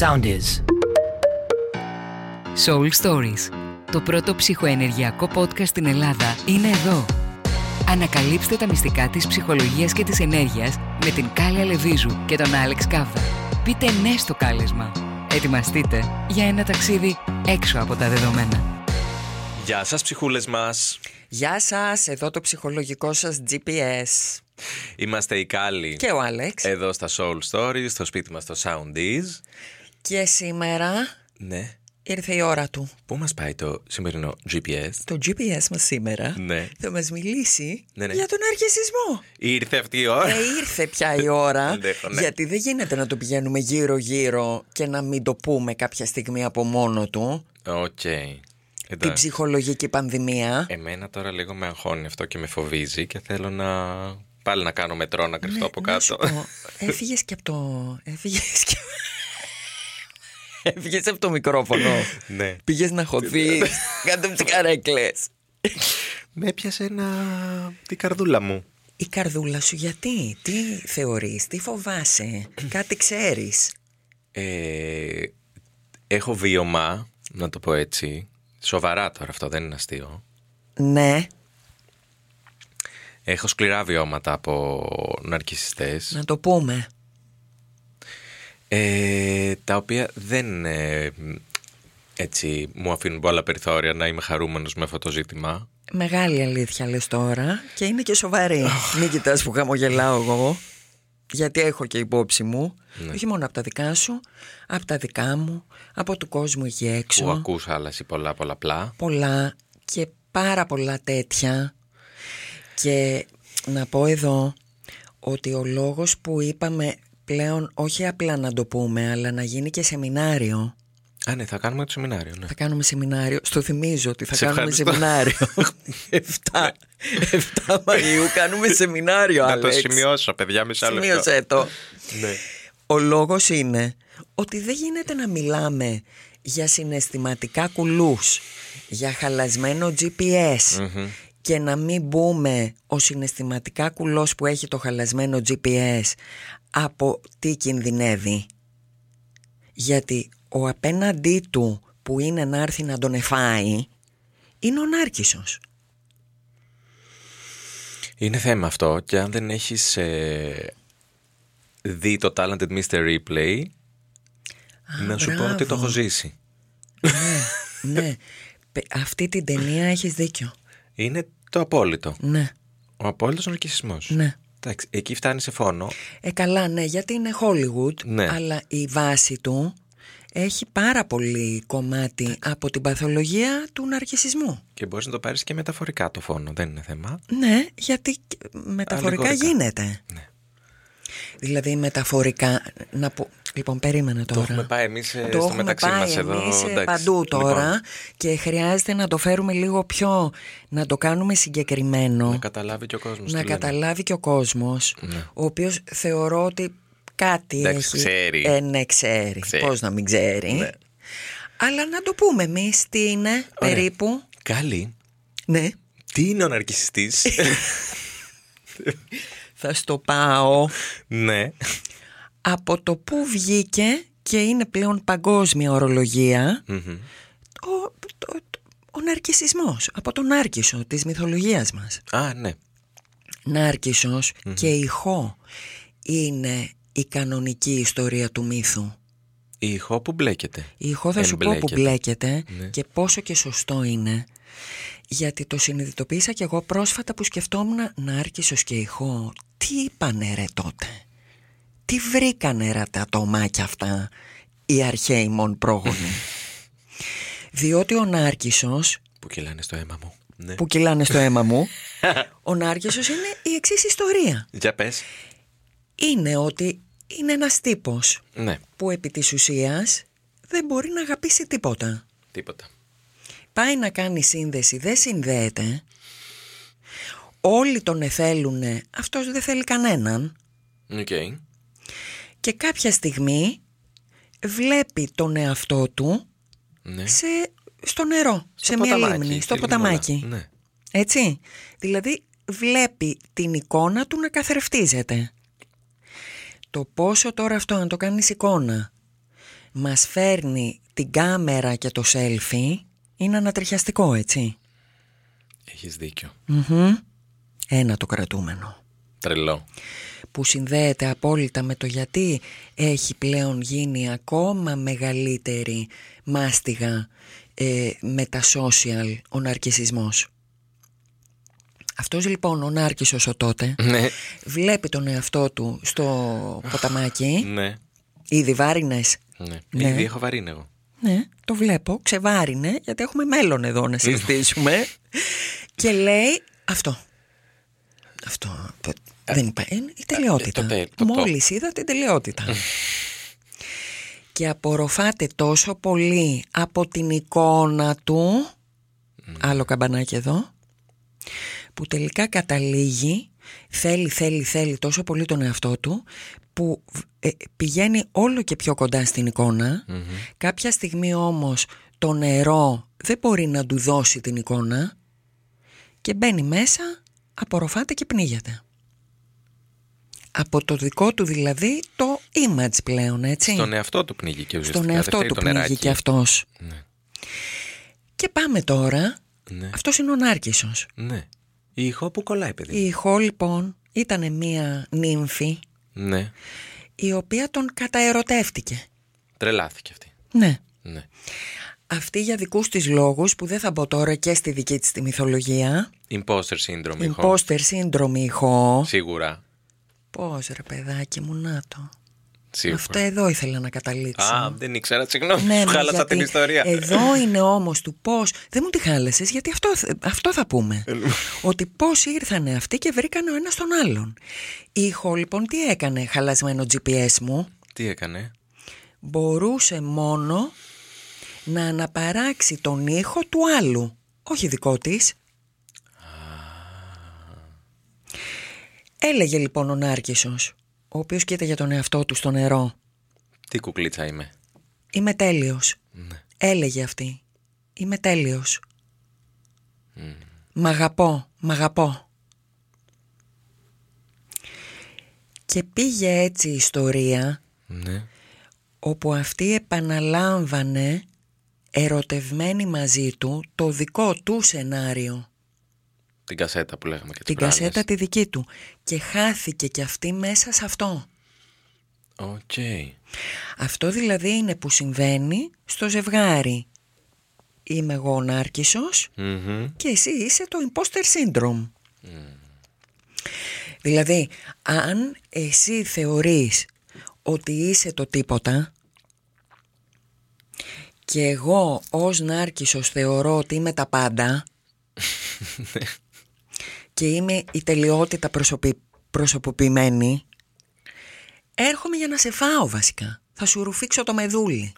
Sound is. Soul Stories. Το πρώτο ψυχοενεργειακό podcast στην Ελλάδα είναι εδώ. Ανακαλύψτε τα μυστικά της ψυχολογίας και της ενέργειας με την Κάλια Λεβίζου και τον Άλεξ Κάβδα. Πείτε ναι στο κάλεσμα. Ετοιμαστείτε για ένα ταξίδι έξω από τα δεδομένα. Γεια σας ψυχούλες μας. Γεια σας, εδώ το ψυχολογικό σας GPS. Είμαστε οι Κάλλοι. Και ο Άλεξ. Εδώ στα Soul Stories, στο σπίτι μας το Sound Is. Και σήμερα Ναι. ήρθε η ώρα του. Πού μας πάει το σημερινό GPS. Το GPS μας σήμερα Ναι. θα μας μιλήσει Ναι, ναι. για τον ναρκισσισμό. Ήρθε αυτή η ώρα. Ε, ήρθε πια η ώρα, Αντέχω, ναι. γιατί δεν γίνεται να το πηγαίνουμε γύρω-γύρω και να μην το πούμε κάποια στιγμή από μόνο του. Οκ. Την Εντάξει. ψυχολογική πανδημία. Εμένα τώρα λίγο με αγχώνει αυτό και με φοβίζει και θέλω να πάλι να κάνω μετρό να κρυφτώ από Ναι, Να σου κάτω. πω, έφυγες και από το... Έφυγες και... Έφυγες από το μικρόφωνο. ναι. Πήγες να χωθείς κάτω από τις καρέκλες. Με έπιασε ένα... την καρδούλα μου. Η καρδούλα σου γιατί, τι θεωρείς, τι φοβάσαι, κάτι ξέρεις. Ε, έχω βίωμα, να το πω έτσι. Σοβαρά τώρα αυτό, δεν είναι αστείο. Ναι, Έχω σκληρά βιώματα από ναρκισιστές να το πούμε. Ε, τα οποία δεν ε, έτσι μου αφήνουν πολλά περιθώρια να είμαι χαρούμενος με αυτό το ζήτημα. Μεγάλη αλήθεια λες τώρα και είναι και σοβαρή. Μην κοιτάς που χαμογελάω εγώ, γιατί έχω και υπόψη μου. Όχι μόνο από τα δικά σου, από τα δικά μου, από του κόσμου εκεί Που έξω. ακούς άλλα εσύ πολλά πολλαπλά. πολλά και πάρα πολλά τέτοια και να πω εδώ ότι ο λόγος που είπαμε πλέον όχι απλά να το πούμε αλλά να γίνει και σεμινάριο Α, ναι, θα κάνουμε το σεμινάριο, ναι. θα κάνουμε σεμινάριο στο θυμίζω ότι θα Σε κάνουμε ευχαριστώ. σεμινάριο 7, 7 Μαΐου κάνουμε σεμινάριο Να το Άλεξ. σημειώσω, παιδιά, μισό λεπτό. Σημείωσέ το Ναι. Ο λόγος είναι ότι δεν γίνεται να μιλάμε για συναισθηματικά κουλούς, για χαλασμένο GPS και να μην μπούμε ο συναισθηματικά κουλός που έχει το χαλασμένο GPS από τι κινδυνεύει. Γιατί ο απέναντί του που είναι να έρθει να τον εφάει είναι ο Νάρκισσος. Είναι θέμα αυτό και αν δεν έχεις ε, δει το Talented Mr. Replay να σου πω ότι το μπράβο. έχω ζήσει. ναι, Πε- αυτή την ταινία έχεις δίκιο. Είναι το απόλυτο. Ναι, Ο απόλυτος ναρκισισμός. ναι. Εντάξει, εκεί φτάνει σε φόνο. Ε, καλά, ναι, γιατί είναι Hollywood, Ναι. αλλά η βάση του έχει πάρα πολύ κομμάτι από την παθολογία του ναρκισισμού. Και μπορείς να το πάρεις και μεταφορικά το φόνο, δεν είναι θέμα. Ναι, γιατί και μεταφορικά Αλληγορικά. γίνεται. Ναι. Δηλαδή μεταφορικά, να πω, λοιπόν περίμενε τώρα. έχουμε πάει εμείς, ε, Το στο έχουμε μεταξύ πάει μας εδώ, εμείς, ε, εντάξει. παντού τώρα Λοιπόν. και χρειάζεται να το φέρουμε λίγο πιο, να το κάνουμε συγκεκριμένο. Να καταλάβει και ο κόσμος να τι λένε. καταλάβει και ο κόσμος ο οποίος θεωρώ ότι κάτι Εντάξει, έχει ξέρει. ε, ναι ξέρει, Ξέρει. πώς να μην ξέρει Ναι. αλλά να το πούμε εμείς τι είναι Ωραία. περίπου Καλή. ναι Τι είναι ο ναρκισιστής; θα στο πάω ναι. Από το που βγήκε και είναι πλέον παγκόσμια ορολογία Μμμ. ο, το, το- ο ναρκισισμός από τον Νάρκισο της μυθολογίας μας Α, ναι. Νάρκισσος και ηχό είναι η κανονική ιστορία του μύθου Η ηχό που μπλέκεται. Η ηχό θα σου πω που Εμπλέκεται. μπλέκεται Ναι. και πόσο και σωστό είναι γιατί το συνειδητοποίησα και εγώ πρόσφατα που σκεφτόμουν να άρχισος και ηχό τι είπανε ρε τότε; Τι βρήκανε ρε τα ατομάκια αυτά οι αρχαίοι μον πρόγονοι διότι ο Νάρκισσος Που κυλάνε στο αίμα μου. Ναι. που κυλάνε στο αίμα μου ο Νάρκισσος είναι η εξής ιστορία Για πες. είναι ότι είναι ένας τύπος Ναι. που επί της ουσίας δεν μπορεί να αγαπήσει τίποτα Τίποτα. πάει να κάνει σύνδεση, δεν συνδέεται. Όλοι τον εθέλουν, αυτός δεν θέλει κανέναν. Οκ. Και κάποια στιγμή βλέπει τον εαυτό του Ναι. σε, στο νερό, Στο σε μια ποταμάκι, λίμνη, στο στη ποταμάκι. λίμνη, Ναι. Έτσι. Δηλαδή βλέπει την εικόνα του να καθρεφτίζεται. Το πόσο τώρα αυτό, αν το κάνεις εικόνα, μας φέρνει την κάμερα και το selfie είναι ανατριχιαστικό έτσι. Έχεις δίκιο. Μμμ. Ένα το κρατούμενο. Τρελό. που συνδέεται απόλυτα με το γιατί έχει πλέον γίνει ακόμα μεγαλύτερη μάστιγα ε, με τα social ο ναρκισισμός. Αυτός λοιπόν ο Νάρκισσος ο τότε Ναι. βλέπει τον εαυτό του στο ποταμάκι, Ναι. ήδη βάρινες. Ναι. Ναι. Ήδη έχω βαρύνει εγώ. Ναι, το βλέπω, ξεβάρινε, γιατί έχουμε μέλλον εδώ να συζητήσουμε. και λέει αυτό. Αυτό. το- δεν είπα. Είναι η τελειότητα. το τε- το- το. Μόλις είδα την τελειότητα. και απορροφάται τόσο πολύ από την εικόνα του, άλλο καμπανάκι εδώ, που τελικά καταλήγει, θέλει, θέλει, θέλει τόσο πολύ τον εαυτό του, που ε, πηγαίνει όλο και πιο κοντά στην εικονα Κάποια στιγμή όμως το νερό δεν μπορεί να του δώσει την εικόνα και μπαίνει μέσα, απορροφάται και πνίγεται. Από το δικό του δηλαδή το image πλέον, έτσι. Στον εαυτό του πνίγει και ουσιαστικά. Στον δεν εαυτό φταίει του το πνίγει νεράκι. και αυτός. Ναι. Και πάμε τώρα, Ναι. αυτός είναι ο Νάρκισσος. ναι. Η ηχό που κολλάει, παιδί. Η ηχό λοιπόν ήταν μία νύμφη Ναι. η οποία τον καταερωτεύτηκε. Τρελάθηκε αυτή. Ναι. Ναι. Αυτή για δικούς της λόγους που δεν θα μπω τώρα και στη δική της τη μυθολογία. Imposter syndrome, ηχό. Imposter σύντρομη ηχό. Σίγουρα. Πώς ρε παιδάκι μου να το. Σίγουρα. Αυτό εδώ ήθελα να καταλήξω. Α, δεν ήξερα, συγγνώμη. Ναι, σου ναι, χάλασα γιατί την ιστορία. Εδώ είναι όμως του πώς Δεν μου τη χάλασες γιατί αυτό, αυτό θα πούμε Ε, Ότι πώς ήρθανε αυτοί και βρήκανε ο ένας τον άλλον Η ηχό λοιπόν τι έκανε χαλασμένο GPS μου; Τι έκανε; Μπορούσε μόνο να αναπαράξει τον ήχο του άλλου Όχι δικό της Έλεγε λοιπόν ο Νάρκισσος Ο οποίος κοίταγε τον εαυτό του στο νερό Τι κουκλίτσα είμαι. Είμαι τέλειος Ναι. Έλεγε αυτή Είμαι τέλειος Μ' αγαπώ, μ' αγαπώ Και πήγε έτσι η ιστορία Ναι. όπου αυτή επαναλάμβανε ερωτευμένη μαζί του το δικό του σενάριο Την κασέτα που λέγαμε και τις την βράδες. κασέτα τη δική του και χάθηκε και αυτή μέσα σε αυτό Οκ. αυτό δηλαδή είναι που συμβαίνει στο ζευγάρι είμαι εγώ ο Νάρκισσος Μμμ. και εσύ είσαι το imposter syndrome. Δηλαδή, αν εσύ θεωρείς ότι είσαι το τίποτα και εγώ ως Νάρκισσος θεωρώ ότι είμαι τα πάντα και είμαι η τελειότητα προσωπι... προσωποποιημένη, έρχομαι για να σε φάω βασικά. Θα σου ρουφήξω το μεδούλι.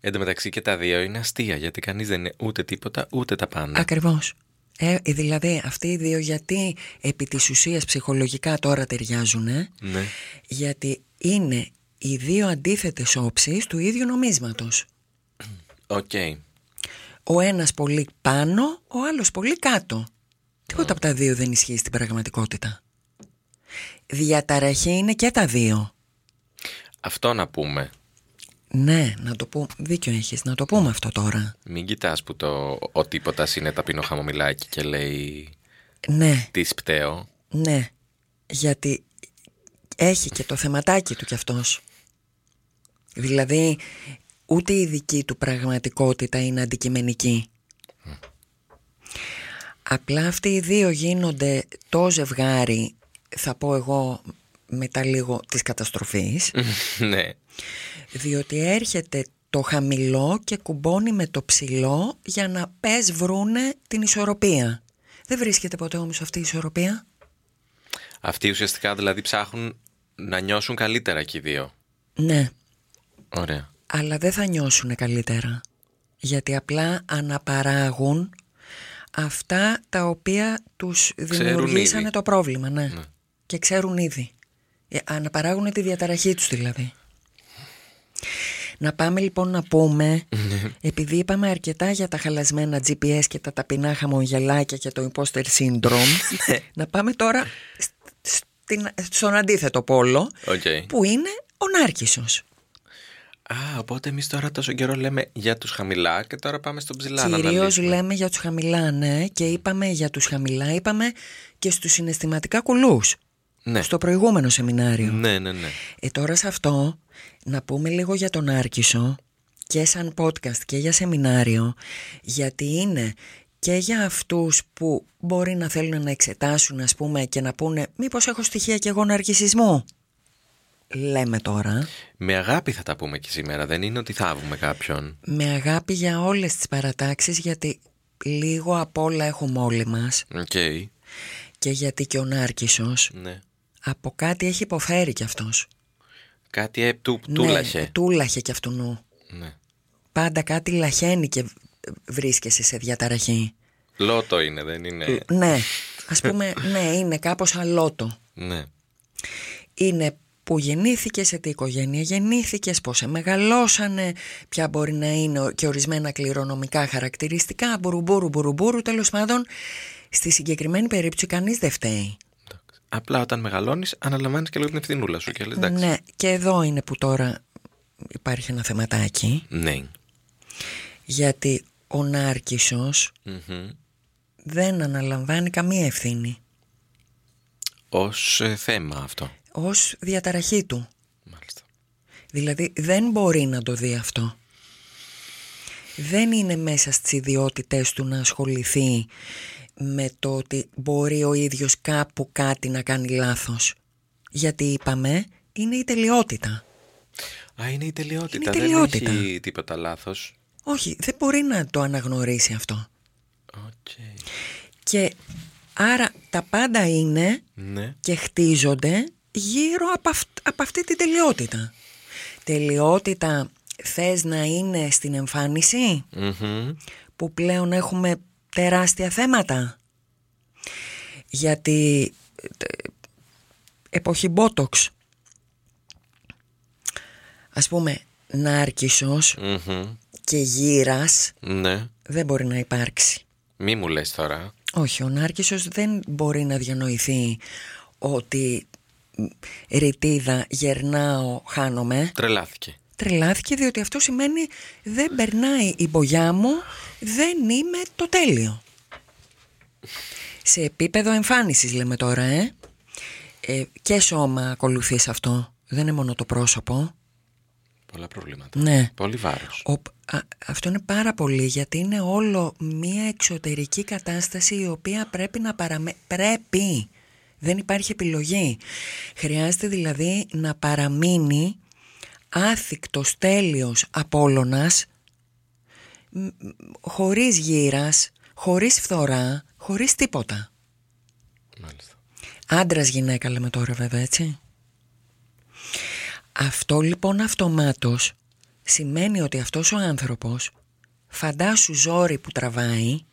Εν τω μεταξύ και τα δύο είναι αστεία γιατί κανείς δεν είναι ούτε τίποτα ούτε τα πάντα. Ακριβώς. Ε, δηλαδή αυτοί οι δύο γιατί επί της ουσίας ψυχολογικά τώρα ταιριάζουν Ναι. γιατί είναι οι δύο αντίθετες όψεις του ίδιου νομίσματος. Οκ. Ο ένας πολύ πάνω, ο άλλος πολύ κάτω. Τίποτα από τα δύο δεν ισχύει στην πραγματικότητα. Διαταραχή είναι και τα δύο. Αυτό να πούμε. Ναι, να το πούμε. Δίκιο έχεις, να το πούμε αυτό τώρα. Μην κοιτάς που το ο τίποτας είναι ταπεινό χαμομηλάκι και λέει Ναι, τι σπταίω. ναι. Γιατί έχει και το θεματάκι του κι αυτός. Δηλαδή, ούτε η δική του πραγματικότητα είναι αντικειμενική. Απλά αυτοί οι δύο γίνονται το ζευγάρι, θα πω εγώ μετά λίγο της καταστροφής, ναι. διότι έρχεται το χαμηλό και κουμπώνει με το ψηλό για να πες βρούνε την ισορροπία. Δεν βρίσκεται ποτέ όμως αυτή η ισορροπία; Αυτοί ουσιαστικά δηλαδή ψάχνουν να νιώσουν καλύτερα και οι δύο. Ναι, Ωραία. Αλλά δεν θα νιώσουν καλύτερα. Γιατί απλά αναπαράγουν αυτά τα οποία τους δημιουργήσανε ήδη. το πρόβλημα, ναι. Και ξέρουν ήδη. Ε, Αναπαράγουν τη διαταραχή τους δηλαδή. Να πάμε λοιπόν να πούμε, επειδή είπαμε αρκετά για τα χαλασμένα GPS και τα ταπεινά χαμογελάκια και το imposter syndrome, να πάμε τώρα στην, στον αντίθετο πόλο, Οκ. που είναι ο Νάρκισσος. Α, οπότε εμείς τώρα τόσο καιρό λέμε για τους χαμηλά και τώρα πάμε στον ψηλά να Κυρίως αναλύσουμε. λέμε για τους χαμηλά, ναι, και είπαμε για τους χαμηλά, είπαμε και στους συναισθηματικά κουλούς. Ναι. Στο προηγούμενο σεμινάριο. ναι, ναι, ναι. Ε, τώρα σε αυτό να πούμε λίγο για τον Νάρκισσο και σαν podcast και για σεμινάριο γιατί είναι και για αυτούς που μπορεί να θέλουν να εξετάσουν ας πούμε και να πούνε μήπως έχω στοιχεία και εγώ ναρκισσισμού. Λέμε τώρα Με αγάπη θα τα πούμε και σήμερα. Δεν είναι ότι θάβουμε κάποιον. με αγάπη για όλες τις παρατάξεις γιατί λίγο απ' όλα έχουμε όλοι μας Οκ. και γιατί και ο Νάρκισσος Ναι. από κάτι έχει υποφέρει κι αυτός. Κάτι ε, του, Ναι, τούλαχε. τούλαχε κι αυτού νου. Ναι. πάντα κάτι λαχαίνει και βρίσκεσαι σε διαταραχή. Λότο είναι, δεν είναι; Ναι, ας πούμε, ναι, είναι κάπως αλότο. Ναι. Είναι που γεννήθηκε, σε τι οικογένεια γεννήθηκες, πώς σε μεγαλώσανε, ποια μπορεί να είναι και ορισμένα κληρονομικά χαρακτηριστικά, μπουρουμπουρου, μπουρουμπουρου, τέλος πάντων, στη συγκεκριμένη περίπτωση κανείς δεν φταίει. Εντάξει. Απλά όταν μεγαλώνεις, αναλαμβάνεις και λίγο την ευθυνούλα σου και λες εντάξει. Ναι, και εδώ είναι που τώρα υπάρχει ένα θεματάκι, Ναι. γιατί ο Νάρκισσος Μμμ. δεν αναλαμβάνει καμία ευθύνη Ως ε, θέμα αυτό. Ως διαταραχή του. Μάλιστα. Δηλαδή δεν μπορεί να το δει αυτό. Δεν είναι μέσα στις ιδιότητες του να ασχοληθεί με το ότι μπορεί ο ίδιος κάπου κάτι να κάνει λάθος. Γιατί είπαμε είναι η τελειότητα. Α, είναι η τελειότητα. Είναι η τελειότητα. Δεν έχει τίποτα λάθος. Όχι, δεν μπορεί να το αναγνωρίσει αυτό. Οκ. Και άρα τα πάντα είναι Ναι. και χτίζονται γύρω από, αυτ- από αυτή την τελειότητα. Τελειότητα θες να είναι στην εμφάνιση; Μμμ. που πλέον έχουμε τεράστια θέματα. Γιατί ε, εποχή Μπότοξ ας πούμε νάρκισσος Μμμ. και γύρας Ναι. δεν μπορεί να υπάρξει. Μη μου λες τώρα. Όχι, ο Νάρκισσος δεν μπορεί να διανοηθεί ότι μ, ρητίδα γερνάω, χάνομαι. Τρελάθηκε. Τρελάθηκε διότι αυτό σημαίνει δεν περνάει η μπογιά μου, δεν είμαι το τέλειο. Σε επίπεδο εμφάνισης λέμε τώρα, ε. ε και σώμα ακολουθείς αυτό, δεν είναι μόνο το πρόσωπο. Πολλά προβλήματα. Ναι. Πολύ βάρος. Ο, α- αυτό είναι πάρα πολύ γιατί είναι όλο μία εξωτερική κατάσταση η οποία πρέπει να παραμέ... Πρέπει. Δεν υπάρχει επιλογή. Χρειάζεται δηλαδή να παραμείνει άθικτος τέλειος Απόλλωνας μ, μ, χωρίς γύρας, χωρίς φθορά, χωρίς τίποτα. Μάλιστα. Άντρας γυναίκα λέμε τώρα βέβαια έτσι. Αυτό λοιπόν αυτομάτως σημαίνει ότι αυτός ο άνθρωπος φαντάσου ζόρι που τραβάει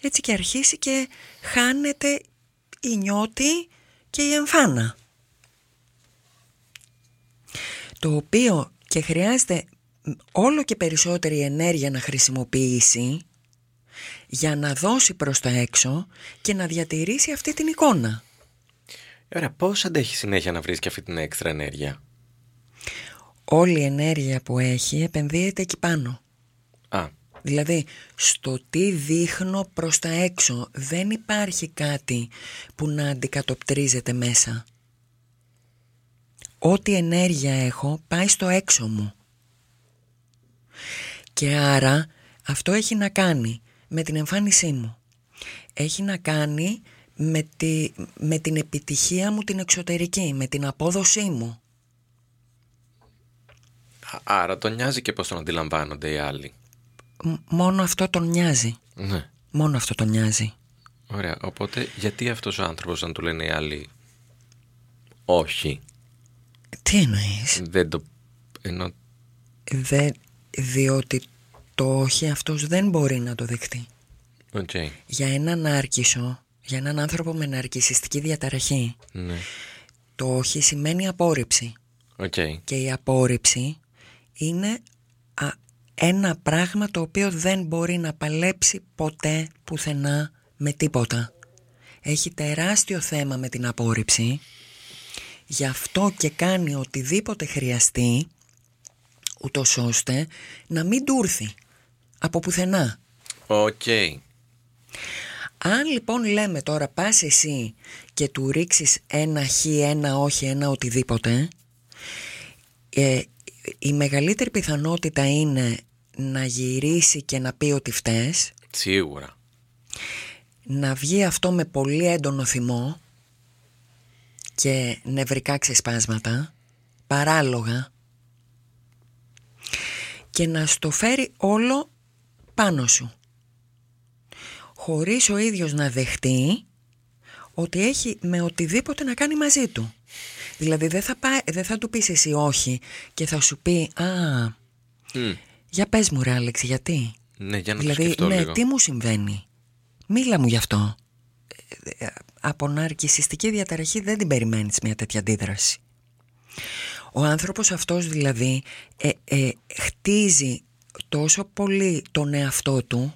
έτσι και αρχίσει και χάνεται η νιώτη και η εμφάνα. Το οποίο και χρειάζεται όλο και περισσότερη ενέργεια να χρησιμοποιήσει για να δώσει προς τα έξω και να διατηρήσει αυτή την εικόνα. Ωραία, πώς αντέχει συνέχεια να βρίσκει αυτή την έξτρα ενέργεια; όλη η ενέργεια που έχει επενδύεται εκεί πάνω. Α, Δηλαδή, στο τι δείχνω προς τα έξω δεν υπάρχει κάτι που να αντικατοπτρίζεται μέσα. Ό,τι ενέργεια έχω πάει στο έξω μου. Και άρα αυτό έχει να κάνει με την εμφάνισή μου. Έχει να κάνει με, τη, με την επιτυχία μου την εξωτερική, με την απόδοσή μου. α- άρα τον νοιάζει και πώς τον αντιλαμβάνονται οι άλλοι. Μ- Μόνο αυτό τον νοιάζει. Ναι. Μόνο αυτό τον νοιάζει. Ωραία, οπότε γιατί αυτός ο άνθρωπος να του λένε οι άλλοι όχι, Τι εννοείς; Δεν το... ενώ δεν, Διότι το όχι αυτός δεν μπορεί να το δεχτεί Οκ. Για έναν νάρκισσο Για έναν άνθρωπο με ναρκισσιστική διαταραχή Ναι. Το όχι σημαίνει απόρριψη Οκ. Και η απόρριψη είναι α, ένα πράγμα το οποίο δεν μπορεί να παλέψει ποτέ πουθενά με τίποτα. Έχει τεράστιο θέμα με την απόρριψη, γι' αυτό και κάνει οτιδήποτε χρειαστεί, ούτως ώστε να μην του έρθει από πουθενά. Οκ. Αν λοιπόν λέμε τώρα πας εσύ και του ρίξεις ένα χ, ένα όχι, ένα οτιδήποτε ε, η μεγαλύτερη πιθανότητα είναι να γυρίσει και να πει ότι φταίς Σίγουρα. να βγει αυτό με πολύ έντονο θυμό και νευρικά ξεσπάσματα παράλογα και να στο φέρει όλο πάνω σου χωρίς ο ίδιος να δεχτεί ότι έχει με οτιδήποτε να κάνει μαζί του. Δηλαδή δεν θα, πάει, δεν θα του πεις εσύ όχι και θα σου πει «Α, Μμ. για πες μου ρε Άλεξη, γιατί» Ναι, για να Δηλαδή, το σκεφτώ ναι, λίγο. τι μου συμβαίνει; Μίλα μου γι' αυτό. Ε, ε, Από ναρκισιστική διαταραχή δεν την περιμένεις μια τέτοια αντίδραση. Ο άνθρωπος αυτός δηλαδή ε, ε, χτίζει τόσο πολύ τον εαυτό του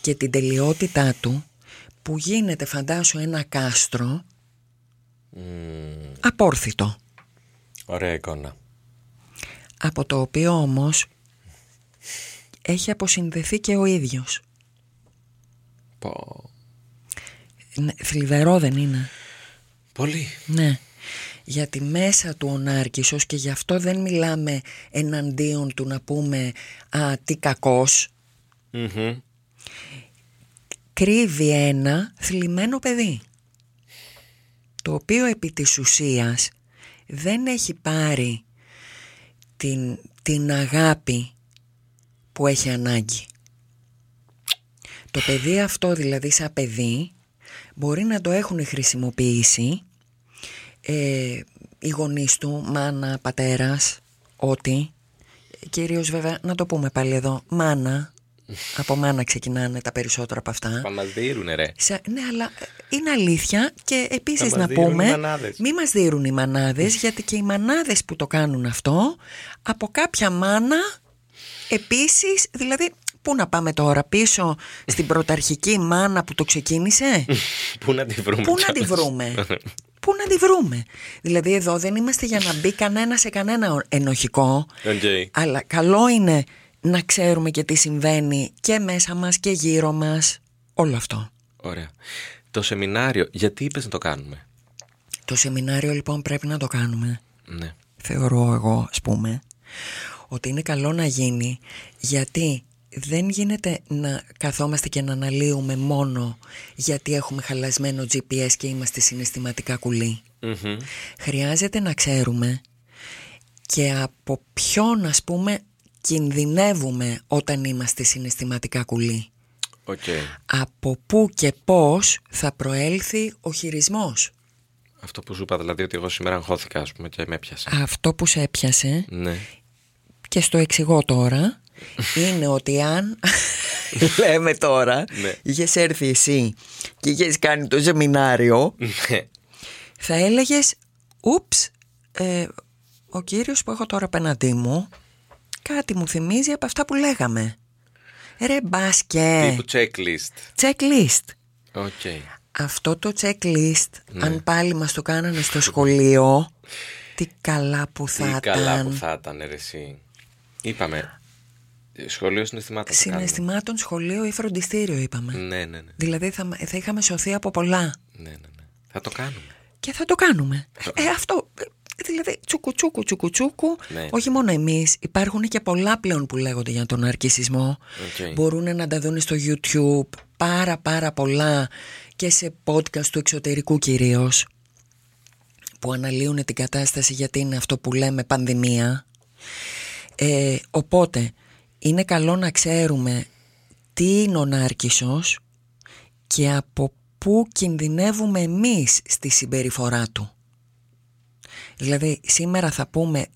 και την τελειότητά του που γίνεται φαντάσου ένα κάστρο απόρθητο Ωραία εικόνα. από το οποίο όμως έχει αποσυνδεθεί και ο ίδιος. Πω. Ναι, θλιβερό δεν είναι. Πολύ. Ναι. Γιατί μέσα του ο Νάρκισσος και γι' αυτό δεν μιλάμε εναντίον του να πούμε «Α, τι κακός». Μμμ. Κρύβει ένα θλιμμένο παιδί. Το οποίο επί της ουσίας δεν έχει πάρει την, την αγάπη που έχει ανάγκη. Το παιδί αυτό δηλαδή σαν παιδί μπορεί να το έχουν χρησιμοποιήσει ε, οι γονείς του, μάνα, πατέρας, ό,τι. Κυρίως βέβαια, να το πούμε πάλι εδώ, μάνα. Από μάνα ξεκινάνε τα περισσότερα από αυτά. Θα μας δίνουνε ρε. Σα- ναι, αλλά ε, είναι αλήθεια και επίσης μας να δίνουν οι πούμε μανάδες. μη μας δίνουν οι μανάδες γιατί και οι μανάδες που το κάνουν αυτό από κάποια μάνα επίσης δηλαδή πού να πάμε τώρα πίσω στην πρωταρχική μάνα που το ξεκίνησε; Πού να τη βρούμε. πού να τη κιόλας; βρούμε; Πού να τη βρούμε; Δηλαδή εδώ δεν είμαστε για να μπει κανένας σε κανένα ενοχικό Οκ. αλλά καλό είναι να ξέρουμε και τι συμβαίνει και μέσα μας και γύρω μας όλο αυτό Ωραία. Το σεμινάριο, γιατί είπες να το κάνουμε; Το σεμινάριο λοιπόν πρέπει να το κάνουμε. Ναι. Θεωρώ εγώ ας πούμε ότι είναι καλό να γίνει γιατί δεν γίνεται να καθόμαστε και να αναλύουμε μόνο γιατί έχουμε χαλασμένο GPS και είμαστε συναισθηματικά κουλοί. Μμμ. Χρειάζεται να ξέρουμε και από ποιον ας πούμε κινδυνεύουμε όταν είμαστε συναισθηματικά κουλοί. Οκ. Από πού και πώς θα προέλθει ο χειρισμός; Αυτό που σου είπα, δηλαδή ότι εγώ σήμερα αγχώθηκα, ας πούμε, και με έπιασε. Αυτό που σε έπιασε Ναι. και στο εξηγώ τώρα είναι ότι αν λέμε τώρα Ναι. είχες έρθει εσύ και είχες κάνει το σεμινάριο Ναι. θα έλεγες ούψ ε, ο κύριος που έχω τώρα απέναντί μου κάτι μου θυμίζει από αυτά που λέγαμε ρε μπάσκε Τύπου checklist. checklist OK. αυτό το checklist Ναι. αν πάλι μας το κάνανε στο σχολείο τι καλά που θα Τι καλά ήταν που θα ήταν, ρε, εσύ. Είπαμε. Σχολείο συναισθημάτων. θα κάνουμε. Συναισθημάτων σχολείο ή φροντιστήριο είπαμε. Ναι, ναι, ναι. Δηλαδή θα, θα είχαμε σωθεί από πολλά. Ναι, ναι, ναι. Θα το κάνουμε. Και θα το κάνουμε. Ε, αυτό. Ε, Δηλαδή τσούκου τσούκου τσούκου τσούκου. Ναι. Όχι μόνο εμείς. Υπάρχουν και πολλά πλέον που λέγονται για τον αρκισισμό. Οκ. Μπορούν να τα δουν στο YouTube. Πάρα πάρα πολλά. Και σε podcast του εξωτερικού κυρίως. Που αναλύουν την κατάσταση γιατί είναι αυτό που λέμε πανδημία. Ε, οπότε είναι καλό να ξέρουμε τι είναι ο Νάρκισσος και από πού κινδυνεύουμε εμείς στη συμπεριφορά του. Δηλαδή σήμερα θα πούμε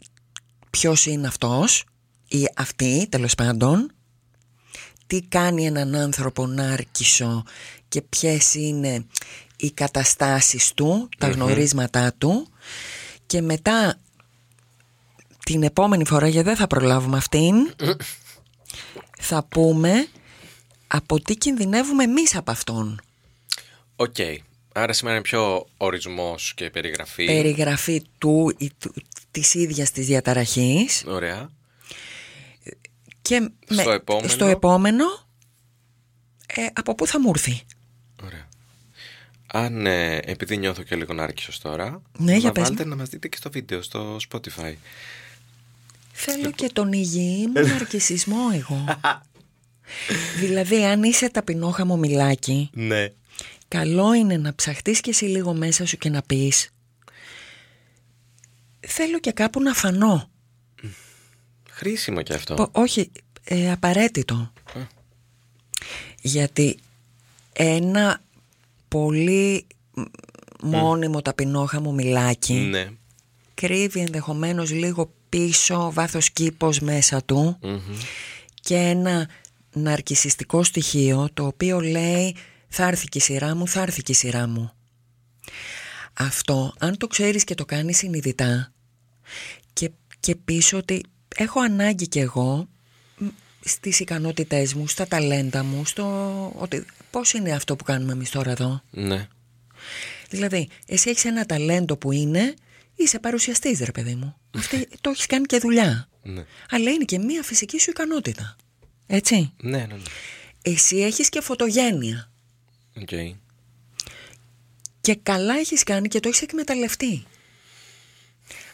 ποιος είναι αυτός ή αυτή τέλος πάντων τι κάνει έναν άνθρωπο νάρκισσο και ποιες είναι οι καταστάσεις του, τα γνωρίσματά του και μετά την επόμενη φορά γιατί δεν θα προλάβουμε αυτήν θα πούμε από τι κινδυνεύουμε εμείς από αυτόν. Οκ. Άρα σήμερα είναι πιο ορισμός και περιγραφή. Περιγραφή του, ή του της ίδιας της διαταραχής Ωραία. και Στο επόμενο. στο επόμενο ε, από πού θα μου έρθει; Ωραία. Αν, ε, επειδή νιώθω και λίγο νάρκισος τώρα, Ναι, για να πες βάλτε να μας δείτε και στο βίντεο, στο Spotify. Θέλω και τον υγιή μου ναρκισισμό εγώ. δηλαδή αν είσαι ταπεινόχαμο μιλάκι Ναι. Καλό είναι να ψαχτείς και εσύ λίγο μέσα σου και να πεις Θέλω και κάπου να φανώ Χρήσιμο και αυτό. Πο- Όχι, ε, απαραίτητο Γιατί ένα πολύ μ, μόνιμο ταπεινόχαμο μιλάκι Ναι. Κρύβει ενδεχομένως λίγο πίσω βάθος κήπος μέσα του Μμμ. και ένα ναρκισιστικό στοιχείο το οποίο λέει θα έρθει και η σειρά μου, θα έρθει και η σειρά μου. Αυτό αν το ξέρεις και το κάνεις συνειδητά και, και πεις ότι έχω ανάγκη κι εγώ μ, στις ικανότητές μου, στα ταλέντα μου, στο ότι πώς είναι αυτό που κάνουμε εμείς τώρα εδώ. Ναι. Δηλαδή, εσύ έχεις ένα ταλέντο που είναι, είσαι παρουσιαστής ρε παιδί μου. Αυτή, το έχεις κάνει και δουλειά. Ναι. Αλλά είναι και μία φυσική σου ικανότητα. Έτσι. Ναι, ναι, ναι. Εσύ έχεις και φωτογένεια. Οκ. Και καλά έχεις κάνει και το έχεις εκμεταλλευτεί.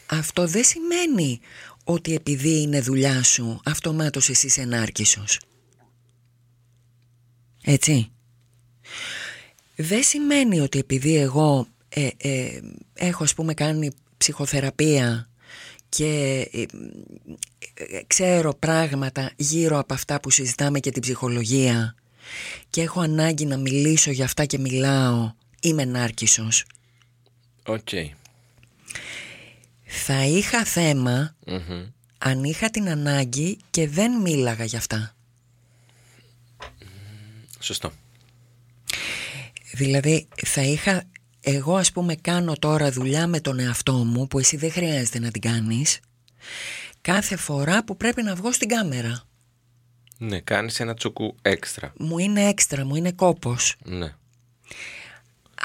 Αυτό δεν σημαίνει ότι επειδή είναι δουλειά σου αυτομάτως εσύ είσαι νάρκισσος. Έτσι. Δεν σημαίνει ότι επειδή εγώ ε, ε, έχω ας πούμε κάνει ψυχοθεραπεία και ε, ε, ξέρω πράγματα γύρω από αυτά που συζητάμε και την ψυχολογία και έχω ανάγκη να μιλήσω για αυτά και μιλάω είμαι νάρκισσος Οκ. θα είχα θέμα Μμμ. αν είχα την ανάγκη και δεν μίλαγα για αυτά Σωστό. Δηλαδή θα είχα εγώ ας πούμε κάνω τώρα δουλειά με τον εαυτό μου που εσύ δεν χρειάζεται να την κάνεις κάθε φορά που πρέπει να βγω στην κάμερα Ναι, κάνεις ένα τσουκού έξτρα. μου είναι έξτρα, μου είναι κόπος Ναι.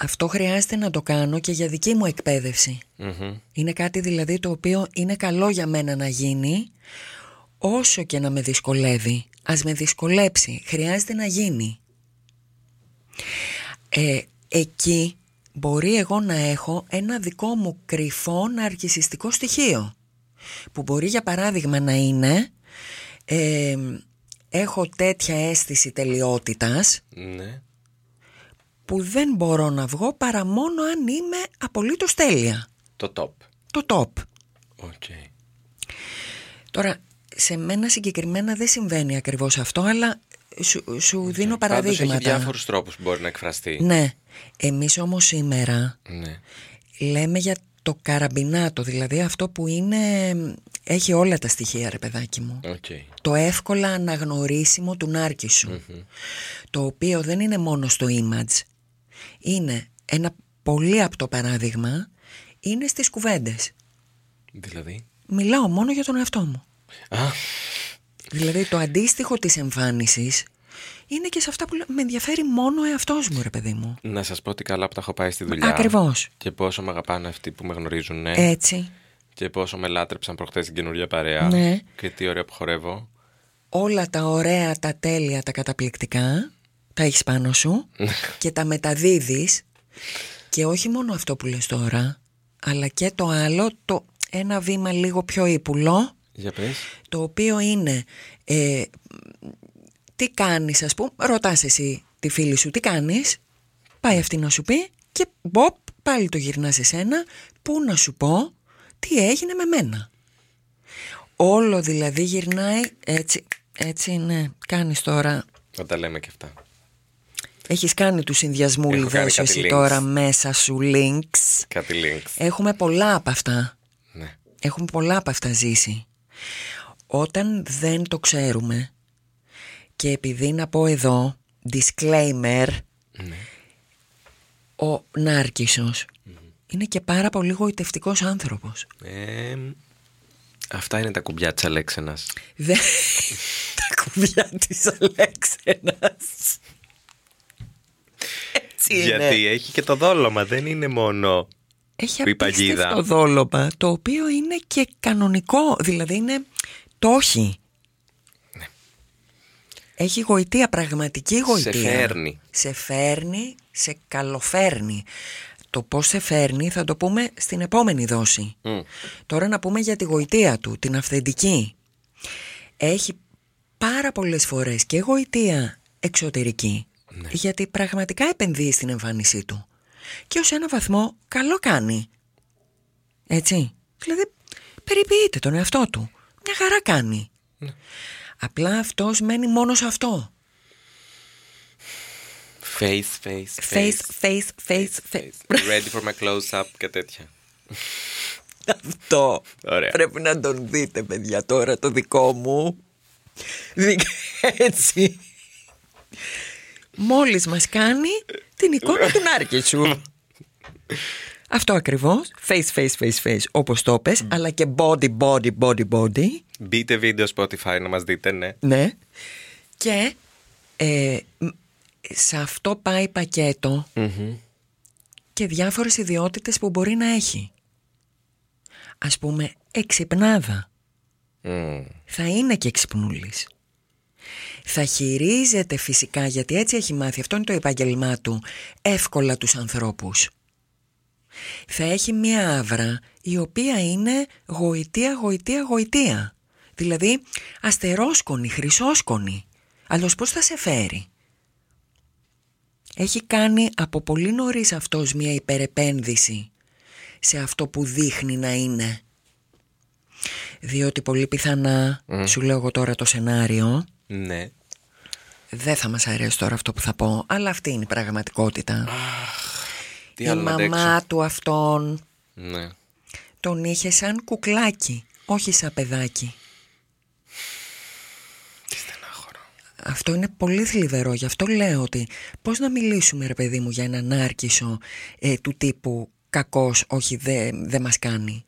αυτό χρειάζεται να το κάνω και για δική μου εκπαίδευση Μμμ. Είναι κάτι δηλαδή το οποίο είναι καλό για μένα να γίνει όσο και να με δυσκολεύει. Ας με δυσκολέψει, χρειάζεται να γίνει. Ε, εκεί μπορεί εγώ να έχω ένα δικό μου κρυφό ναρκισιστικό στοιχείο που μπορεί για παράδειγμα να είναι ε, έχω τέτοια αίσθηση τελειότητας Ναι. που δεν μπορώ να βγω παρά μόνο αν είμαι απολύτως τέλεια. Το top. Το top. OK. Τώρα, σε μένα συγκεκριμένα δεν συμβαίνει ακριβώς αυτό, αλλά σου, σου δίνω Πάντως παραδείγματα. έχει διάφορους τρόπους που μπορεί να εκφραστεί. Ναι. Εμείς όμως σήμερα Ναι. λέμε για το καραμπινάτο, δηλαδή αυτό που είναι... Έχει όλα τα στοιχεία, ρε παιδάκι μου. Οκ. Το εύκολα αναγνωρίσιμο του νάρκισσου. Το οποίο δεν είναι μόνο στο image. Είναι ένα πολύ απτό παράδειγμα. Είναι στις κουβέντες. Δηλαδή; Μιλάω μόνο για τον εαυτό μου. Α, Δηλαδή το αντίστοιχο της εμφάνισης είναι και σε αυτά που λέω, με ενδιαφέρει μόνο ο εαυτός μου ρε παιδί μου. να σας πω ότι καλά που τα έχω πάει στη δουλειά. Ακριβώς. Και πόσο με αγαπάνε αυτοί που με γνωρίζουν, ναι. Έτσι. Και πόσο με λάτρεψαν προχθές στην καινούργια παρέα. Ναι. Και τι ωραία που χορεύω. Όλα τα ωραία, τα τέλεια, τα καταπληκτικά τα έχεις πάνω σου και τα μεταδίδεις και όχι μόνο αυτό που λες τώρα αλλά και το άλλο, το ένα βήμα λίγο πιο ύπουλο Για πες. το οποίο είναι ε, τι κάνεις ας πούμε, ρωτάς εσύ τη φίλη σου τι κάνεις, πάει αυτή να σου πει και μποπ πάλι το γυρνάς σε σένα, πού να σου πω τι έγινε με μένα. Όλο δηλαδή γυρνάει έτσι, έτσι ναι, κάνεις τώρα, Να τα λέμε και αυτά. έχεις κάνει του συνδυασμού Έχω κάνει λιδές σου κάτι εσύ links. τώρα μέσα σου links. Κάτι links. Έχουμε πολλά από αυτά. Ναι. Έχουμε πολλά από αυτά ζήσει. Όταν δεν το ξέρουμε και επειδή να πω εδώ disclaimer Ναι. ο ναρκισσος είναι και πάρα πολύ γοητευτικός άνθρωπος. Ε, αυτά είναι τα κουμπιά της Αλέξενας. Δεν... Τα κουμπιά της Αλέξενας. Έτσι είναι. Γιατί έχει και το δόλωμα, δεν είναι μόνο έχει Που η παγίδα. απίστευτο δόλωμα, το οποίο είναι και κανονικό, δηλαδή είναι το όχι. Ναι. Έχει γοητεία, πραγματική γοητεία. φέρνει. Σε φέρνει, σε καλοφέρνει. Το πώς σε φέρνει θα το πούμε στην επόμενη δόση. Μμ. Τώρα να πούμε για τη γοητεία του, την αυθεντική. Έχει πάρα πολλές φορές και γοητεία εξωτερική, Ναι. γιατί πραγματικά επενδύει στην εμφάνισή του. Και ως ένα βαθμό καλό κάνει. Έτσι. Δηλαδή περιποιείται τον εαυτό του. Μια χαρά κάνει. Ναι. Απλά αυτός μένει μόνος σε αυτό. Face, face, Face, face, face, face. Ready for my close-up και τέτοια. Αυτό. Ωραία. Πρέπει να τον δείτε, παιδιά, τώρα το δικό μου. Δι- Έτσι. Μόλις μας κάνει την εικόνα του Νάρκη σου. Αυτό ακριβώς. Face, face, face, face, όπως το πες, αλλά και body, body, body, body. Μπείτε βίντεο Spotify να μας δείτε, ναι. Ναι. Και ε, μ, σε αυτό πάει πακέτο και διάφορες ιδιότητες που μπορεί να έχει. Ας πούμε, εξυπνάδα. Μμ. Θα είναι και εξυπνούλης. Θα χειρίζεται φυσικά, γιατί έτσι έχει μάθει, αυτό είναι το επάγγελμά του, εύκολα τους ανθρώπους. Θα έχει μία άβρα η οποία είναι γοητεία, γοητεία, γοητεία. Δηλαδή αστερόσκονη, χρυσόσκονη. Αλλιώς πώς θα σε φέρει; Έχει κάνει από πολύ νωρίς αυτός μία υπερεπένδυση σε αυτό που δείχνει να είναι. Διότι πολύ πιθανά, σου λέω εγώ τώρα το σενάριο, Ναι. δεν θα μας αρέσει τώρα αυτό που θα πω, αλλά αυτή είναι η πραγματικότητα. Τι η άλλο να μαμά αντέξω. του αυτόν Ναι. τον είχε σαν κουκλάκι, όχι σαν παιδάκι. Τι στενάχωρο. Αυτό είναι πολύ θλιβερό, γι' αυτό λέω ότι πώς να μιλήσουμε ρε παιδί μου για έναν άρκισο ε, του τύπου κακός, όχι δεν δε μας κάνει.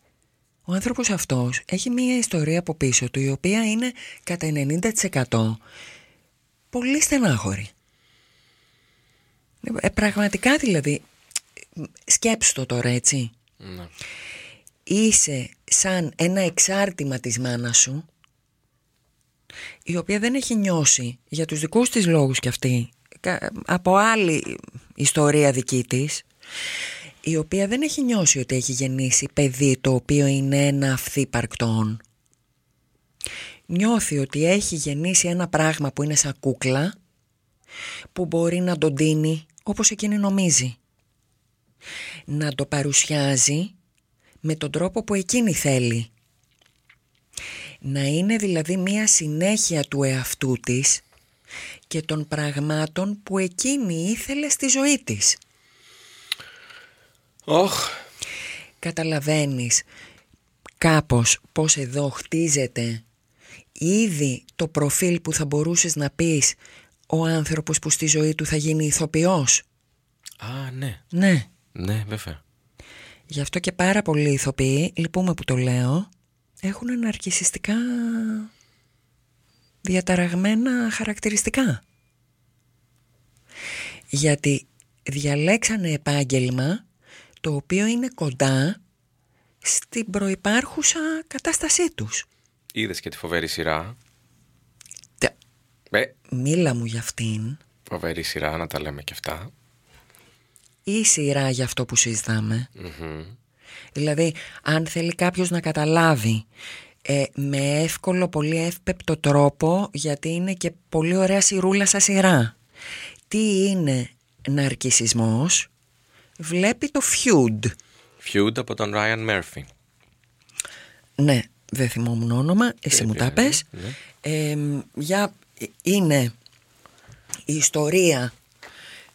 Ο άνθρωπος αυτός έχει μία ιστορία από πίσω του η οποία είναι κατά 90% πολύ στενάχωρη. Ε, πραγματικά δηλαδή, σκέψου το τώρα έτσι. Ναι. Είσαι σαν ένα εξάρτημα της μάνας σου η οποία δεν έχει νιώσει για τους δικούς της λόγους κι αυτή κα- από άλλη ιστορία δική της η οποία δεν έχει νιώσει ότι έχει γεννήσει παιδί το οποίο είναι ένα αυθύπαρκτον νιώθει ότι έχει γεννήσει ένα πράγμα που είναι σαν κούκλα που μπορεί να τον τίνει όπως εκείνη νομίζει να το παρουσιάζει με τον τρόπο που εκείνη θέλει. Να είναι δηλαδή μία συνέχεια του εαυτού της και των πραγμάτων που εκείνη ήθελε στη ζωή της. Όχ. Καταλαβαίνεις κάπως πως εδώ χτίζεται ήδη το προφίλ που θα μπορούσες να πεις ο άνθρωπος που στη ζωή του θα γίνει ηθοποιός; Α, ναι. Ναι. Ναι, βέβαια. Γι' αυτό και πάρα πολλοί ηθοποιοί, λυπούμε που το λέω, έχουν ναρκισιστικά διαταραγμένα χαρακτηριστικά. Γιατί διαλέξανε επάγγελμα το οποίο είναι κοντά στην προϋπάρχουσα κατάστασή τους. Είδες και τη φοβερή σειρά; Τε- Ε, Μίλα μου για αυτήν φοβερή σειρά, να τα λέμε και αυτά. ή σειρά για αυτό που συζητάμε. Μμμ. Δηλαδή, αν θέλει κάποιος να καταλάβει ε, με εύκολο, πολύ εύπεπτο τρόπο, γιατί είναι και πολύ ωραία σειρούλα σαν σειρά. Τι είναι ναρκισισμός, βλέπει το feud. Feud από τον Ryan Murphy. Ναι, δεν θυμόμουν όνομα, εσύ μου τα Πρέπει να πες. είναι, ναι. Ε, για, είναι η ιστορία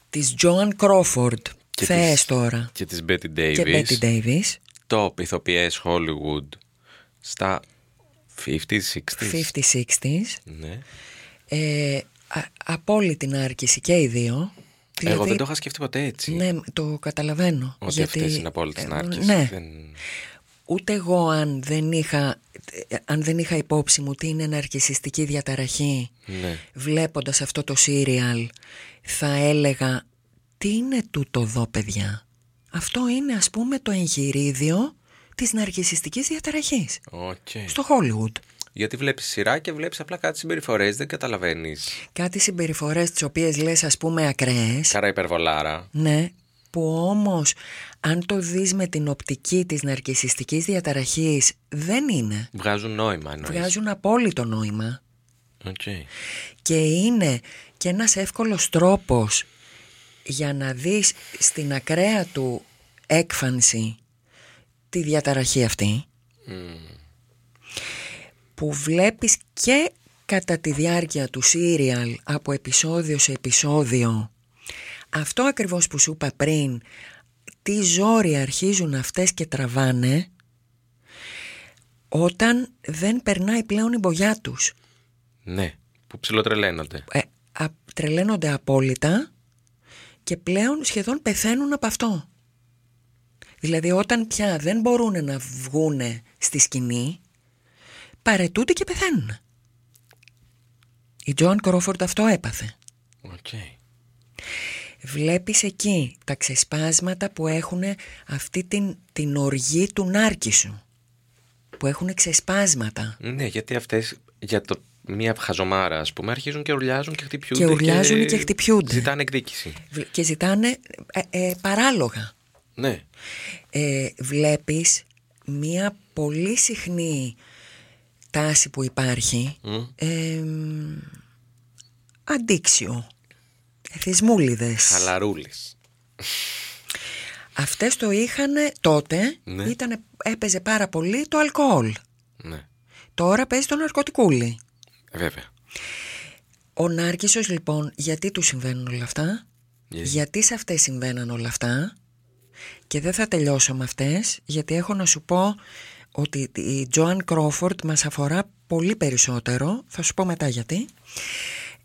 της Joan Crawford, Και θέες της- τώρα, Και της Betty Davis. και Betty Davis, Top ηθοποιές Hollywood στα 50s, 60s. 50-60s. Ναι. Ε, α, απόλυτη νάρκηση και οι δύο. Εγώ δεν το είχα σκεφτεί ποτέ έτσι. Ναι, το καταλαβαίνω. Ότι γιατί, αυτές είναι απόλυτες ε, νάρκες. Ναι, Δεν... ούτε εγώ αν δεν, είχα, ε, αν δεν είχα υπόψη μου τι είναι ναρκισιστική διαταραχή Ναι. βλέποντας αυτό το σύριαλ θα έλεγα τι είναι τούτο εδώ παιδιά; Αυτό είναι ας πούμε το εγχειρίδιο της ναρκισιστικής διαταραχής Οκ. στο Hollywood. Γιατί βλέπεις σειρά και βλέπεις απλά κάτι συμπεριφορές, δεν καταλαβαίνεις. Κάτι συμπεριφορές τις οποίες λες ας πούμε ακραίες. Καρά υπερβολάρα. Ναι, που όμως αν το δεις με την οπτική της ναρκισιστικής διαταραχής δεν είναι. Βγάζουν νόημα εννοείς. Βγάζουν απόλυτο νόημα Οκ. και είναι και ένας εύκολος τρόπος για να δεις στην ακραία του έκφανση τη διαταραχή αυτή που βλέπεις και κατά τη διάρκεια του σύριαλ από επεισόδιο σε επεισόδιο αυτό ακριβώς που σου είπα πριν τι ζόρι αρχίζουν αυτές και τραβάνε όταν δεν περνάει πλέον η μπογιά τους Ναι, που ψιλοτρελαίνονται. ε, α, τρελαίνονται απόλυτα και πλέον σχεδόν πεθαίνουν από αυτό. Δηλαδή όταν πια δεν μπορούν να βγούνε στη σκηνή, παρετούνται και πεθαίνουν. Η Τζόαν Κρόφορντ αυτό έπαθε. Οκ. Βλέπεις εκεί τα ξεσπάσματα που έχουν αυτή την, την οργή του νάρκισσου. Που έχουν ξεσπάσματα. Ναι, γιατί αυτές για το μία χαζομάρα, ας πούμε, αρχίζουν και ουρλιάζουν και χτυπιούνται. Και ουρλιάζουν και χτυπιούνται. Ζητάνε εκδίκηση. Βλ- Και ζητάνε ε, ε, παράλογα. Ναι. ε, βλέπεις μία πολύ συχνή τάση που υπάρχει Μμ. ε, αντίξιο εθισμούλιδες Χαλαρούλης. αυτές το είχαν τότε Ναι. ήτανε, έπαιζε πάρα πολύ το αλκοόλ Ναι, τώρα παίζει το ναρκωτικούλι βέβαια. ο Νάρκισσος λοιπόν γιατί του συμβαίνουν όλα αυτά; Γιατί; γιατί σε αυτές συμβαίναν όλα αυτά; Και δεν θα τελειώσω με αυτές γιατί έχω να σου πω ότι η Τζοάν Κρόφορντ μας αφορά πολύ περισσότερο θα σου πω μετά γιατί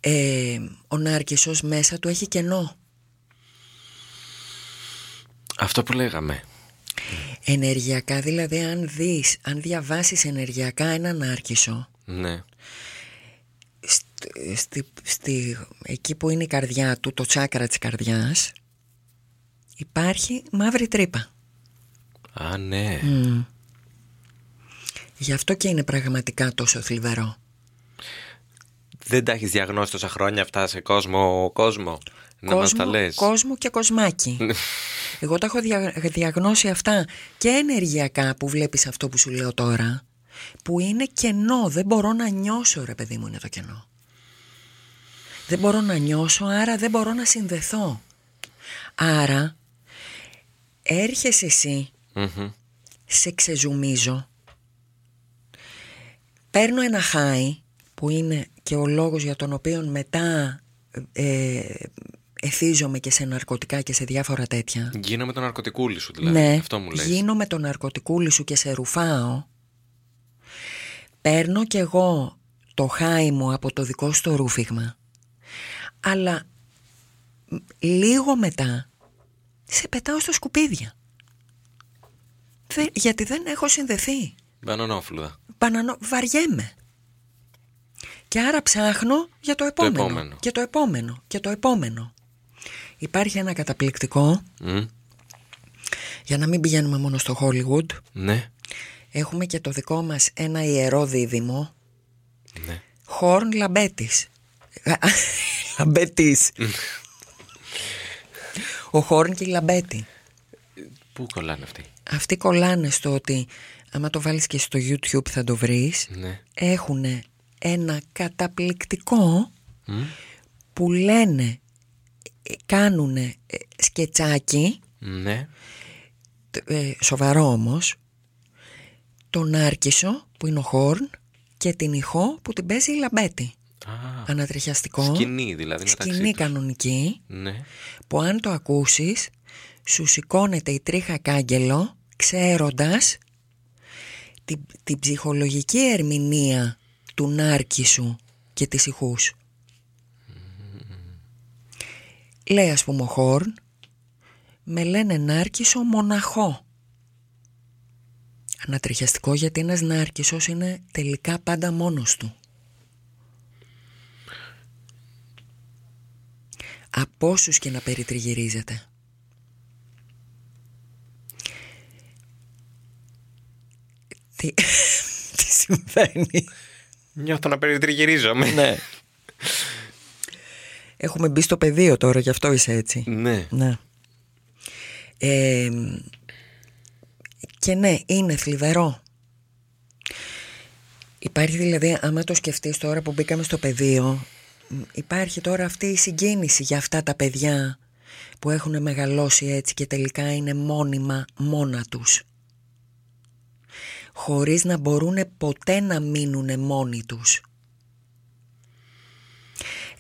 ε, ο Νάρκισσος μέσα του έχει κενό Αυτό που λέγαμε. ενεργειακά δηλαδή αν δεις αν διαβάσεις ενεργειακά έναν Νάρκισσο Ναι. Στη, στη, στη- εκεί που είναι η καρδιά του το τσάκρα της καρδιάς υπάρχει μαύρη τρύπα Α, ναι. Γι' αυτό και είναι πραγματικά τόσο θλιβερό. Δεν τα έχεις διαγνώσει τόσα χρόνια αυτά σε κόσμο, κόσμο. Να μας τα λες. κόσμο και κοσμάκι. Εγώ τα έχω δια, διαγνώσει αυτά και ενεργειακά που βλέπεις αυτό που σου λέω τώρα, που είναι κενό. Δεν μπορώ να νιώσω, ρε παιδί μου, είναι το κενό. Δεν μπορώ να νιώσω, άρα δεν μπορώ να συνδεθώ. Άρα, έρχεσαι εσύ Μμμ. σε ξεζουμίζω παίρνω ένα χάι που είναι και ο λόγος για τον οποίο μετά ε, εθίζομαι και σε ναρκωτικά και σε διάφορα τέτοια Γίνομαι το ναρκωτικούλι σου δηλαδή. ναι, Αυτό μου λες. γίνομαι το ναρκωτικούλι σου και σε ρουφάω παίρνω κι εγώ το χάι μου από το δικό σου το ρούφιγμα αλλά μ, λίγο μετά σε πετάω στα σκουπίδια Δεν- γιατί δεν έχω συνδεθεί Μπανανόφλουδα. Μπανανο... βαριέμαι. Και άρα ψάχνω για το επόμενο. επόμενο. Και το επόμενο. Και το επόμενο. Υπάρχει ένα καταπληκτικό, Μμ. για να μην πηγαίνουμε μόνο στο Hollywood, Ναι. Έχουμε και το δικό μας ένα ιερό δίδυμο, Ναι. Χορν Λαμπέτη. Λαμπέτη. Ο Χορν και η Λαμπέτη. Πού κολλάνε αυτοί; Αυτοί κολλάνε στο ότι, άμα το βάλεις και στο YouTube θα το βρεις, Ναι. έχουν ένα καταπληκτικό Μμ. που λένε κάνουν σκετσάκι Ναι. τ- ε, σοβαρό όμως τον Άρκισο που είναι ο Χόρν και την ηχό που την παίζει η Λαμπέτη Α, ανατριχιαστικό σκηνή δηλαδή μεταξύ σκηνή τους. κανονική Ναι. που αν το ακούσεις σου σηκώνεται η τρίχα κάγκελο ξέροντας την, την ψυχολογική ερμηνεία του Νάρκησου και της ηχούς. Λέει ας πούμε ο Χόρν με λένε Νάρκησο μοναχό ανατριχιαστικό γιατί ένας ναρκισσός είναι τελικά πάντα μόνος του. Από όσους και να περιτριγυρίζεται. Τι, Τι συμβαίνει; Νιώθω να περιτριγυρίζομαι. Ναι. Έχουμε μπει στο πεδίο τώρα, γι' αυτό είσαι έτσι. Ναι. ναι. Ε, και ναι, είναι θλιβερό. Υπάρχει δηλαδή, άμα το σκεφτείς τώρα που μπήκαμε στο πεδίο, μ, υπάρχει τώρα αυτή η συγκίνηση για αυτά τα παιδιά που έχουν μεγαλώσει έτσι και τελικά είναι μόνιμα μόνα τους. Χωρίς να μπορούν ποτέ να μείνουν μόνοι τους.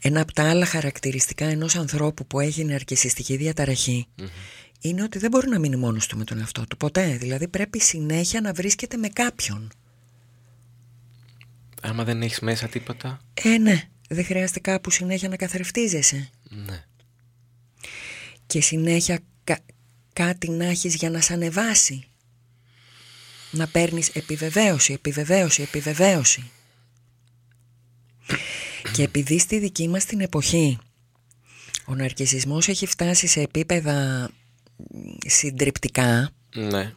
Ένα από τα άλλα χαρακτηριστικά ενός ανθρώπου που έχει ναρκισιστική διαταραχή είναι ότι δεν μπορεί να μείνει μόνος του με τον εαυτό του ποτέ. Δηλαδή πρέπει συνέχεια να βρίσκεται με κάποιον. Άμα δεν έχεις μέσα τίποτα. Ε, ναι, δεν χρειάζεται κάπου συνέχεια να καθρεφτίζεσαι. Ναι. Και συνέχεια κα- κάτι να έχεις για να σε ανεβάσει. Να παίρνεις επιβεβαίωση, επιβεβαίωση, επιβεβαίωση. Και επειδή στη δική μας την εποχή ο ναρκισισμός έχει φτάσει σε επίπεδα μ, συντριπτικά Ναι.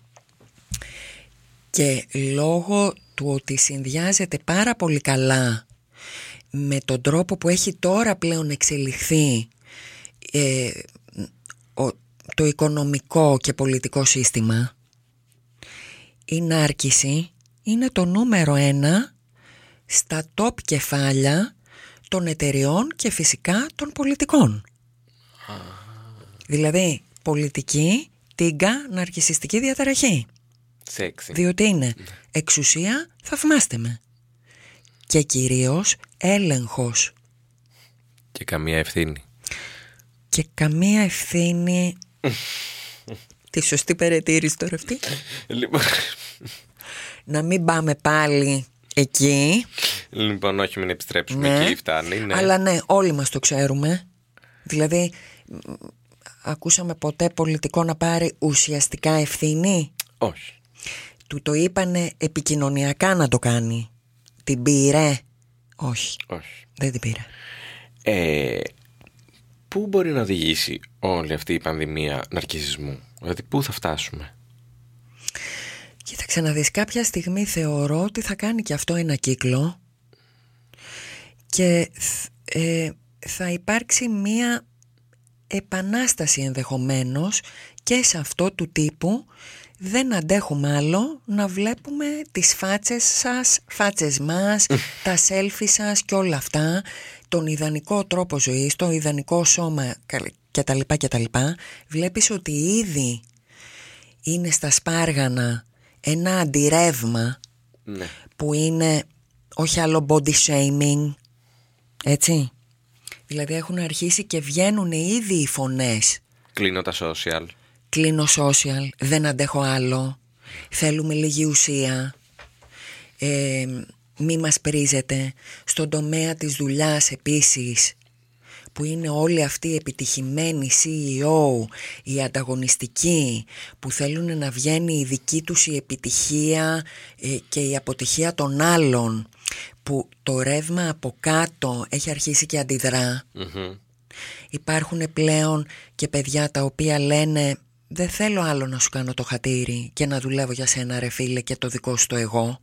και λόγω του ότι συνδυάζεται πάρα πολύ καλά με τον τρόπο που έχει τώρα πλέον εξελιχθεί ε, ο- το οικονομικό και πολιτικό σύστημα η νάρκηση είναι το νούμερο ένα στα top κεφάλια των εταιριών και φυσικά των πολιτικών. Δηλαδή πολιτική, τίγκα, ναρκισιστική διαταραχή. Σεξι. Διότι είναι εξουσία, θαυμάστε με. Και κυρίως έλεγχος. Και καμία ευθύνη. Και καμία ευθύνη... Τη σωστή περαιτήρηση τώρα αυτή. Λοιπόν, Να μην πάμε πάλι εκεί. λοιπόν όχι μην επιστρέψουμε Ναι. εκεί φτάνει. Ναι. Αλλά ναι, όλοι μας το ξέρουμε. Δηλαδή, μ, ακούσαμε ποτέ πολιτικό να πάρει ουσιαστικά ευθύνη; Όχι. Του το είπανε επικοινωνιακά να το κάνει. Την πήρε; Όχι, Όχι. δεν την πήρε. Ε, πού μπορεί να οδηγήσει όλη αυτή η πανδημία ναρκισισμού; Δηλαδή πού θα φτάσουμε; Κοίταξε να δεις κάποια στιγμή θεωρώ ότι θα κάνει και αυτό ένα κύκλο και θ- ε, θα υπάρξει μία επανάσταση ενδεχομένως και σε αυτό του τύπου δεν αντέχουμε άλλο να βλέπουμε τις φάτσες σας, φάτσες μας, τα selfie σας και όλα αυτά, τον ιδανικό τρόπο ζωής, το ιδανικό σώμα καλ- και τα λοιπά και τα λοιπά. Βλέπεις ότι ήδη είναι στα σπάργανα ένα αντιρρεύμα Ναι. που είναι όχι άλλο body shaming, έτσι. Δηλαδή έχουν αρχίσει και βγαίνουν ήδη οι φωνές. Κλείνω τα social. Κλείνω social, δεν αντέχω άλλο, θέλουμε λίγη ουσία, ε, μη μας πρίζετε. Στον τομέα της δουλειάς επίσης, που είναι όλοι αυτοί οι επιτυχημένοι CEO, οι ανταγωνιστικοί, που θέλουν να βγαίνει η δική τους η επιτυχία ε, και η αποτυχία των άλλων, που το ρεύμα από κάτω έχει αρχίσει και αντιδρά. Μμμ. Υπάρχουν πλέον και παιδιά τα οποία λένε δεν θέλω άλλο να σου κάνω το χατήρι και να δουλεύω για σένα ρε φίλε και το δικό σου το εγώ.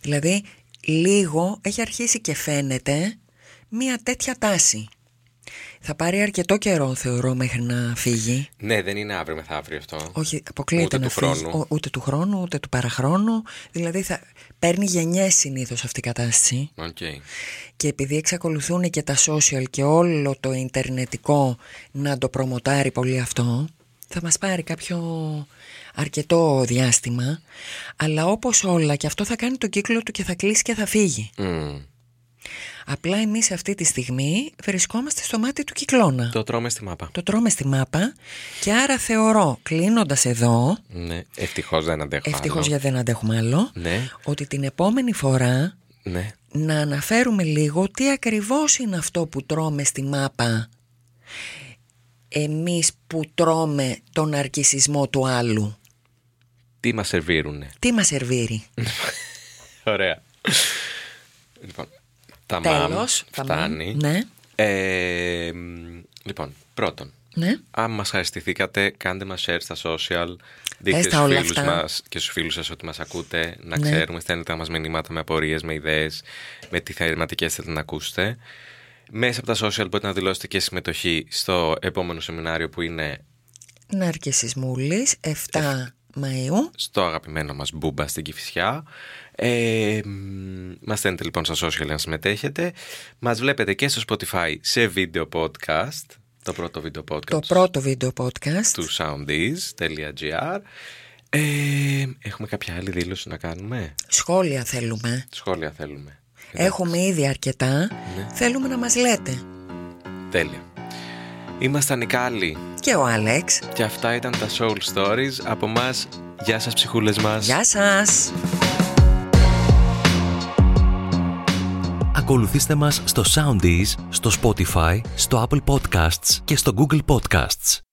Δηλαδή λίγο έχει αρχίσει και φαίνεται μία τέτοια τάση. Θα πάρει αρκετό καιρό θεωρώ μέχρι να φύγει. Ναι, δεν είναι αύριο μεθαύριο αυτό. Όχι, αποκλείεται Ούτε να του φύγει. χρόνου. Ο- ούτε του χρόνου, ούτε του παραχρόνου. Δηλαδή θα παίρνει γενιές συνήθως αυτή η κατάσταση. Οκ. Και επειδή εξακολουθούν και τα social και όλο το ιντερνετικό να το προμοτάρει πολύ αυτό, θα μας πάρει κάποιο αρκετό διάστημα. Αλλά όπως όλα και αυτό θα κάνει τον κύκλο του και θα κλείσει και θα φύγει. Μμ. Απλά εμείς αυτή τη στιγμή βρισκόμαστε στο μάτι του κυκλώνα. Το τρώμε στη μάπα. Το τρώμε στη μάπα και άρα θεωρώ, κλείνοντας εδώ, Ναι. Ευτυχώς δεν αντέχω. ευτυχώς άλλο. γιατί δεν αντέχουμε άλλο, Ναι. ότι την επόμενη φορά Ναι. να αναφέρουμε λίγο τι ακριβώς είναι αυτό που τρώμε στη μάπα εμείς που τρώμε τον αρκισισμό του άλλου. Τι μας σερβίρουνε; Τι μας σερβίρει; Ωραία. Λοιπόν, τα μαμ Τέλος. τα φτάνει. μαμ, Ναι. Ε, μ, λοιπόν, πρώτον, Ναι. Αν μας χαριστηθήκατε, κάντε μας share στα social. Δείξτε Πες τα στους όλα φίλους αυτά. μας και στους φίλους σας ότι μας ακούτε. Να Ναι. ξέρουμε, στέλνετε μας μηνύματα με απορίες, με ιδέες, με τι θεματικές θέλετε να ακούσετε. Μέσα από τα social μπορείτε να δηλώσετε και συμμετοχή στο επόμενο σεμινάριο που είναι Ναρκεσισμούλης 7 Μαΐου. στο αγαπημένο μας Μπούμπα στην Κηφισιά. Ε, μ, μας στέλνετε λοιπόν στα social να συμμετέχετε. Μας βλέπετε και στο Spotify σε βίντεο podcast. Το πρώτο βίντεο podcast Το πρώτο βίντeo podcast. του soundees.gr ε, Έχουμε κάποια άλλη δήλωση να κάνουμε; Σχόλια θέλουμε. Σχόλια θέλουμε. Έχουμε ήδη αρκετά. Ναι. Θέλουμε να μας λέτε. Τέλεια. Ήμασταν οι Κάλλοι Και ο Άλεξ. και αυτά ήταν τα Soul Stories από μας. Γεια σας ψυχούλες μας. Γεια σας. Ακολουθήστε μας στο Soundees, στο Spotify, στο Apple Podcasts και στο Google Podcasts.